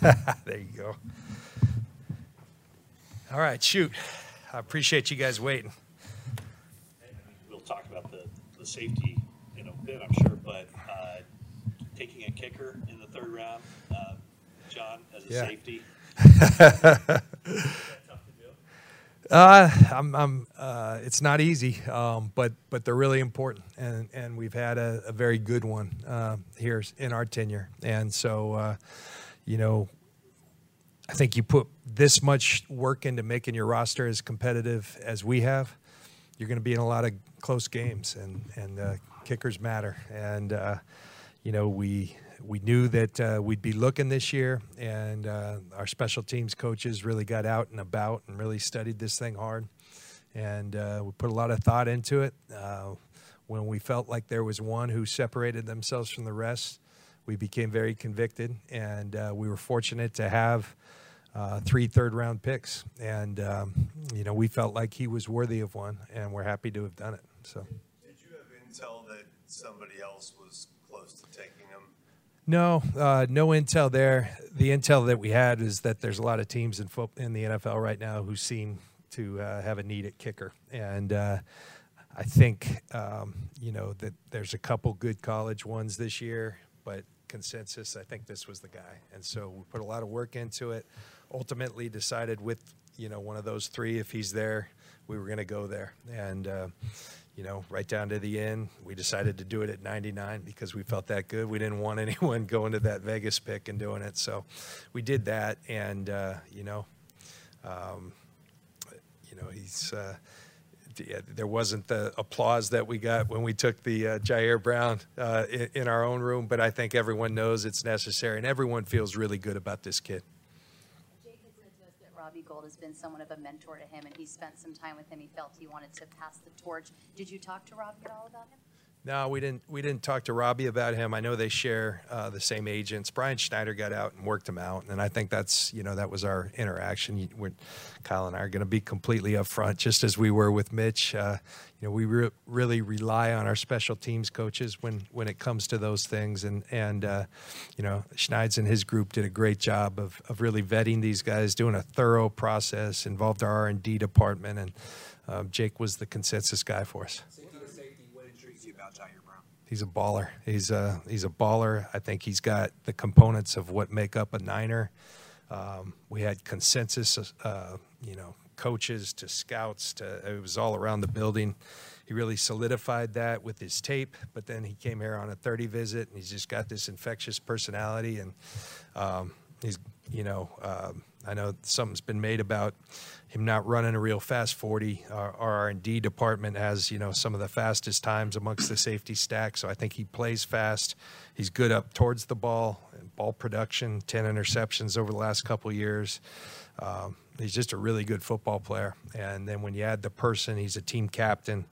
there you go. All right, shoot. I appreciate you guys waiting. We'll talk about the, the safety in a bit, I'm sure, but uh, taking a kicker in the third round, uh, John, as a Yeah. safety. Uh, I'm, I'm, uh, it's not easy, um, but but they're really important, and and we've had a, a very good one uh, here in our tenure, and so, uh, you know, I think you put this much work into making your roster as competitive as we have, you're going to be in a lot of close games, and and uh, kickers matter, and uh, you know we we knew that uh, we'd be looking this year, and uh, our special teams coaches really got out and about and really studied this thing hard, and uh, we put a lot of thought into it. Uh, when we felt like there was one who separated themselves from the rest, we became very convicted, and uh, we were fortunate to have uh, three third round picks, and um, you know we felt like he was worthy of one, and we're happy to have done it. So. Did you have intel that somebody else was close to taking him? No, uh, no intel there. The intel that we had is that there's a lot of teams in fo- in the NFL right now who seem to uh, have a need at kicker, and uh, I think um, you know that there's a couple good college ones this year, but consensus, I think this was the guy, and so we put a lot of work into it. Ultimately, decided with you know one of those three, if he's there, we were going to go there, and. Uh, you know, right down to the end, we decided to do it at 99 because we felt that good. We didn't want anyone going to that Vegas pick and doing it, so we did that. And uh, you know, um, you know, he's. Uh, there wasn't the applause that we got when we took the uh, Ji'Ayir Brown uh, in, in our own room, but I think everyone knows it's necessary, and everyone feels really good about this kid. Jake had said to us that Robbie Gould has been somewhat of a mentor to him, and he spent some time with him. He felt he wanted to pass the torch. Did you talk to Robbie at all about him? No, we didn't. We didn't talk to Robbie about him. I know they share uh, the same agents. Brian Schneider got out and worked him out, and I think that's you know that was our interaction. We're, Kyle and I are going to be completely upfront, just as we were with Mitch. Uh, you know, we re- really rely on our special teams coaches when when it comes to those things, and and uh, you know, Schneids and his group did a great job of of really vetting these guys, doing a thorough process, involved our R and D department, and um, Jake was the consensus guy for us. He's a baller. He's a he's a baller. I think he's got the components of what make up a Niner. Um, we had consensus, uh, you know, coaches to scouts to it was all around the building. He really solidified that with his tape, but then he came here on a 30 visit, and he's just got this infectious personality, and um, he's you know um, I know something's been made about him not running a real fast 40. Our our R&D department has you know some of the fastest times amongst the safety stack, so I think he plays fast. He's good up towards the ball, ball production, 10 interceptions over the last couple years. Um, he's just a really good football player, and then when you add the person, he's a team captain.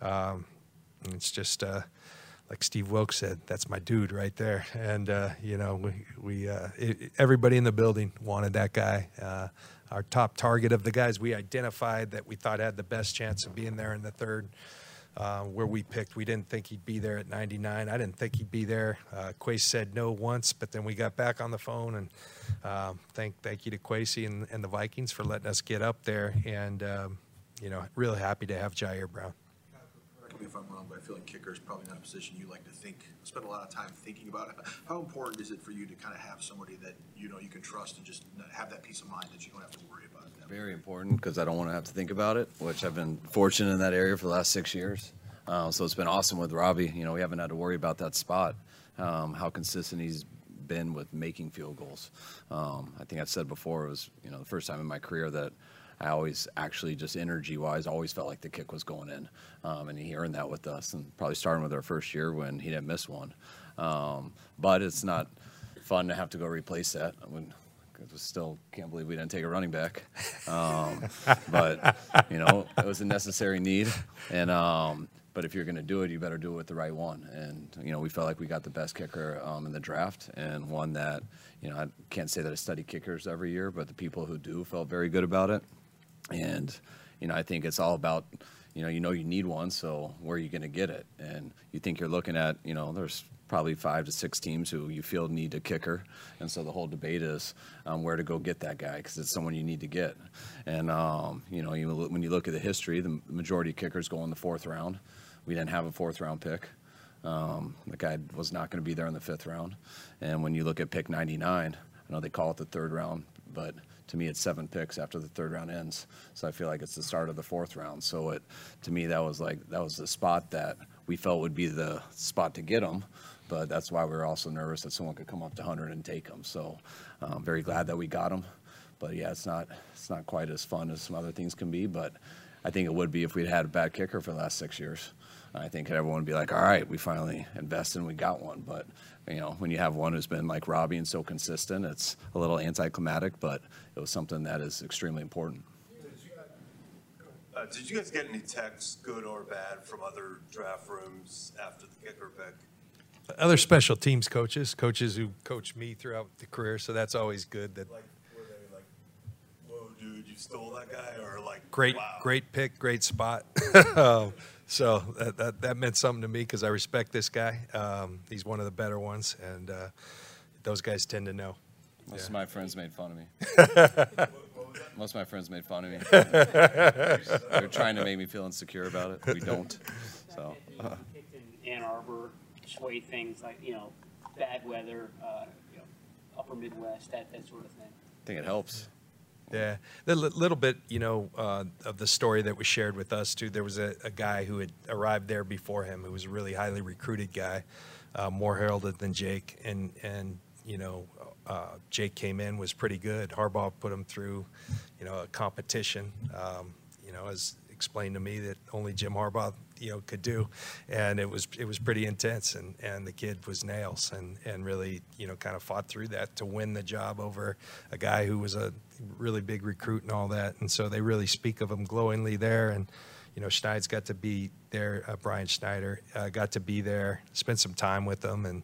Um, it's just uh, like Steve Wilks said, that's my dude right there. And uh, you know, we, we uh, it, everybody in the building wanted that guy. Uh, our top target of the guys we identified that we thought had the best chance of being there in the third. Uh, where we picked, we didn't think he'd be there at 99. I didn't think he'd be there. Uh, said no once, but then we got back on the phone and um, thank thank you to Kwesi and, and the Vikings for letting us get up there. And um, you know, really happy to have Ji'Ayir Brown. Me if I'm wrong, but I feel like kicker is probably not a position you like to think, spend a lot of time thinking about. How important is it for you to kind of have somebody that you know you can trust and just have that peace of mind that you don't have to worry about? Very important because I don't want to have to think about it, which I've been fortunate in that area for the last six years. Uh, so it's been awesome with Robbie. You know, we haven't had to worry about that spot. Um, how consistent he's been with making field goals. Um, I think I've said before it was you know the first time in my career that I always actually just energy wise always felt like the kick was going in, um, and he earned that with us. And probably starting with our first year when he didn't miss one. Um, but it's not fun to have to go replace that. I mean, I still can't believe we didn't take a running back. Um, but you know, it was a necessary need, and um, but if you're going to do it, you better do it with the right one. And you know, we felt like we got the best kicker um, in the draft, and one that you know I can't say that I study kickers every year, but the people who do felt very good about it. And you know, I think it's all about you know, you know you need one, so where are you going to get it? And you think you're looking at, you know, there's probably five to six teams who you feel need a kicker, and so the whole debate is um, where to go get that guy because it's someone you need to get. And um, you know, you, when you look at the history, the majority of kickers go in the fourth round. We didn't have a fourth round pick. Um, the guy was not going to be there in the fifth round. And when you look at pick 99, I know they call it the third round, but to me, it's seven picks after the third round ends. So I feel like it's the start of the fourth round. So it, to me, that was like that was the spot that we felt would be the spot to get them. But that's why we were also nervous that someone could come up to 100 and take them. So I'm um, very glad that we got them. But yeah, it's not it's not quite as fun as some other things can be. But I think it would be if we'd had a bad kicker for the last six years. I think everyone would be like, all right, we finally invested and we got one. But you know, when you have one who's been like Robbie and so consistent, it's a little anticlimactic, but it was something that is extremely important. Uh, did you guys get any texts, good or bad, from other draft rooms after the kicker pick? Other special teams coaches, coaches who coached me throughout the career, so that's always good. That like, were they like, "Whoa, dude, you stole that guy," or like, great, wow. great pick, great spot. so that, that, that, meant something to me because I respect this guy. Um, he's one of the better ones, and uh, those guys tend to know. Most yeah. of my friends made fun of me. Most of my friends made fun of me. They're trying to make me feel insecure about it. We don't. So. Uh. Ann Arbor, sway things like you know, bad weather, uh, you know, upper Midwest, that that sort of thing. I think it helps. Yeah, a little bit, you know, uh, of the story that was shared with us too. There was a, a, guy who had arrived there before him, who was a really highly recruited guy, uh, more heralded than Jake, and and you know, uh, Jake came in was pretty good. Harbaugh put him through, you know, a competition. Um, you know, as explained to me that only Jim Harbaugh you know could do, and it was it was pretty intense. And, and the kid was nails, and and really you know kind of fought through that to win the job over a guy who was a really big recruit and all that. And so they really speak of him glowingly there. And you know Schneid's got to be there. Uh, Brian Schneider uh, got to be there, spent some time with them, and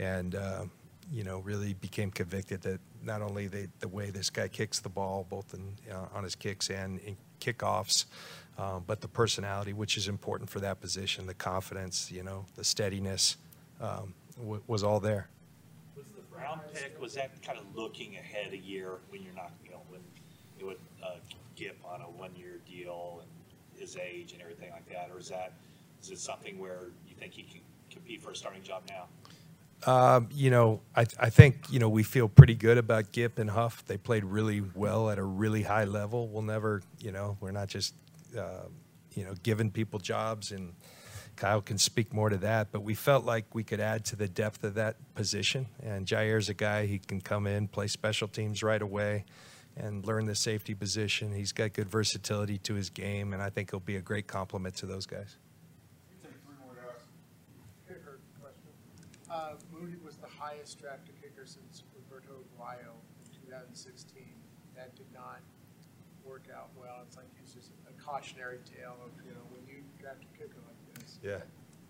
and. Uh, you know, really became convicted that not only the, the way this guy kicks the ball, both in, uh, on his kicks and in kickoffs, um, but the personality, which is important for that position, the confidence, you know, the steadiness, um, w- was all there. Was the round pick was that kind of looking ahead a year when you're not, you know, when it would uh, Gipp on a one-year deal and his age and everything like that, or is that is it something where you think he can compete for a starting job now? Um, you know, I, I, think you know we feel pretty good about Gipp and Huff. They played really well at a really high level. We'll never, you know, we're not just uh, you know, giving people jobs, and Kyle can speak more to that. But we felt like we could add to the depth of that position. And Ji'Ayir's a guy he can come in, play special teams right away, and learn the safety position. He's got good versatility to his game, and I think he'll be a great complement to those guys. Uh, Moody was the highest drafted kicker since Roberto Aguayo in 2016. That did not work out well. It's like he's just a cautionary tale of, you know, when you draft a kicker like this. Yeah.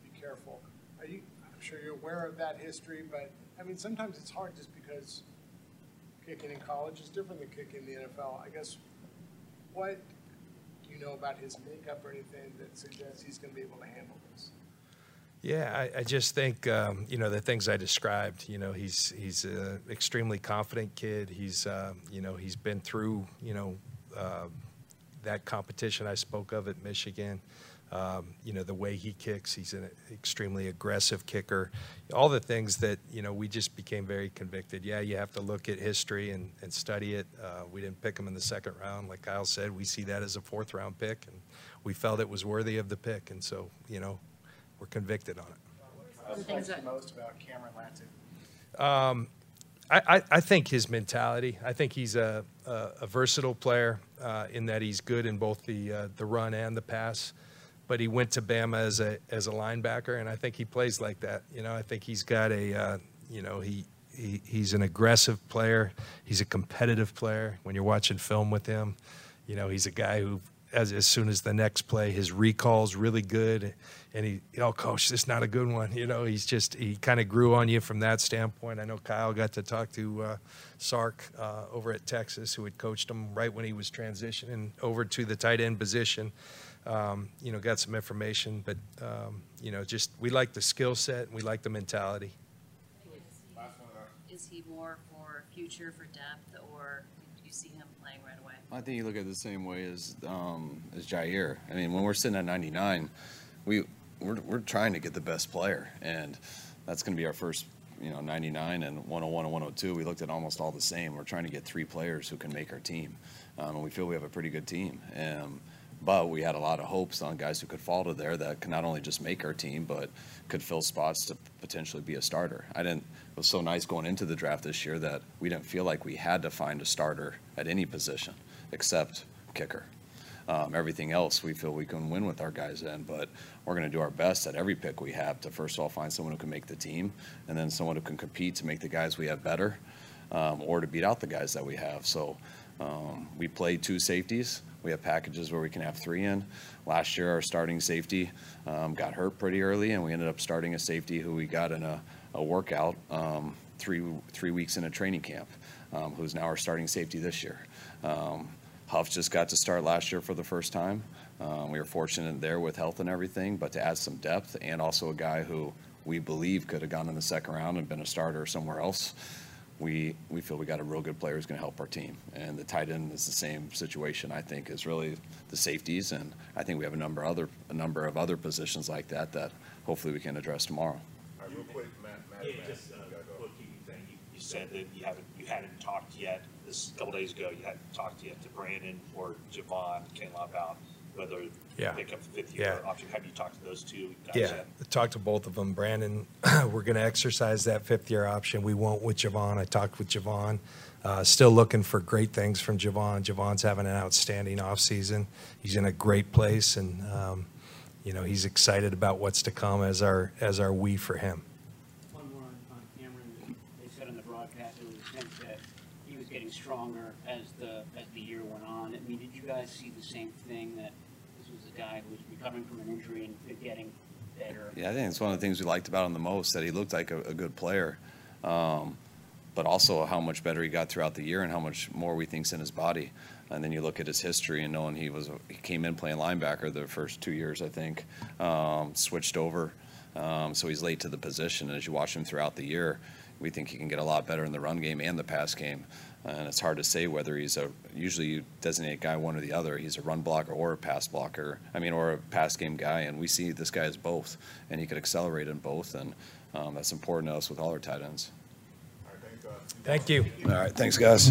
Be careful. Are you, I'm sure you're aware of that history, but I mean, sometimes it's hard just because kicking in college is different than kicking in the NFL. I guess, what do you know about his makeup or anything that suggests he's going to be able to handle this? Yeah, I, I just think um, you know the things I described. You know, he's he's an extremely confident kid. He's uh, you know he's been through you know that competition I spoke of at Michigan. Um, you know the way he kicks, he's an extremely aggressive kicker. All the things that you know, we just became very convicted. Yeah, you have to look at history and, and study it. Uh, we didn't pick him in the second round, like Kyle said. We see that as a fourth round pick, and we felt it was worthy of the pick, and so you know, we're convicted on it. What excites you most about Cameron Latu? Um, I, I, think his mentality. I think he's a, a, a versatile player uh, in that he's good in both the uh, the run and the pass. But he went to Bama as a as a linebacker, and I think he plays like that. You know, I think he's got a uh, you know he, he he's an aggressive player. He's a competitive player. When you're watching film with him, you know he's a guy who as, as soon as the next play, his recall's really good, and he, oh, coach, this is not a good one. You know, he's just he kind of grew on you from that standpoint. I know Kyle got to talk to uh, Sark uh, over at Texas, who had coached him right when he was transitioning over to the tight end position. Um, you know, got some information, but um, you know, just we like the skill set and we like the mentality. Is he more for future, for depth, or you see him playing right away? I think you look at it the same way as um, as Ji'Ayir. I mean, when we're sitting at 99, we we're, we're trying to get the best player, and that's going to be our first. You know, 99 and 101 and 102. We looked at almost all the same. We're trying to get three players who can make our team, um, and we feel we have a pretty good team. Um, but we had a lot of hopes on guys who could fall to there that could not only just make our team, but could fill spots to potentially be a starter. I didn't. It was so nice going into the draft this year that we didn't feel like we had to find a starter at any position except kicker. Um, everything else we feel we can win with our guys in, but we're going to do our best at every pick we have to first of all find someone who can make the team, and then someone who can compete to make the guys we have better, um, or to beat out the guys that we have. So um, we played two safeties. We have packages where we can have three in. Last year, our starting safety um, got hurt pretty early, and we ended up starting a safety who we got in a, a workout um, three three weeks in a training camp, um, who's now our starting safety this year. Um, Huff just got to start last year for the first time. Um, we were fortunate there with health and everything, but to add some depth and also a guy who we believe could have gone in the second round and been a starter somewhere else. We, we feel we got a real good player who's going to help our team. And the tight end is the same situation, I think, is really the safeties. And I think we have a number, other, a number of other positions like that that hopefully we can address tomorrow. All right, real quick, Matt, Matt, Yeah, Matt, just uh, you a gotta go. bookkeeping thing. You- You said that you haven't, you hadn't talked yet, this, a couple days ago, you hadn't talked yet to Brandon or Javon Kinlaw about whether Yeah. pick up the fifth year Yeah. option. Have you talked to those two guys Yeah, yet? I talked to both of them. Brandon, we're going to exercise that fifth year option. We won't with Javon. I talked with Javon. Uh, still looking for great things from Javon. Javon's having an outstanding offseason. He's in a great place, and um, you know he's excited about what's to come as our as our we for him. One more on, on Cameron. They said on the broadcast it was a sense that he was getting stronger as the as the year went on. I mean, did you guys see the same thing that this was a guy recovering from an injury and getting better? Yeah, I think it's one of the things we liked about him the most that he looked like a, a good player, um, but also how much better he got throughout the year and how much more we think's in his body. And then you look at his history and knowing he was he came in playing linebacker the first two years, I think, um, switched over, um, so he's late to the position. And as you watch him throughout the year, we think he can get a lot better in the run game and the pass game. And it's hard to say whether he's a usually you designate a guy one or the other. He's a run blocker or a pass blocker. I mean, or a pass game guy. And we see this guy as both, and he could accelerate in both. And um, that's important to us with all our tight ends. All right, thank Thank you. All right, thanks, guys.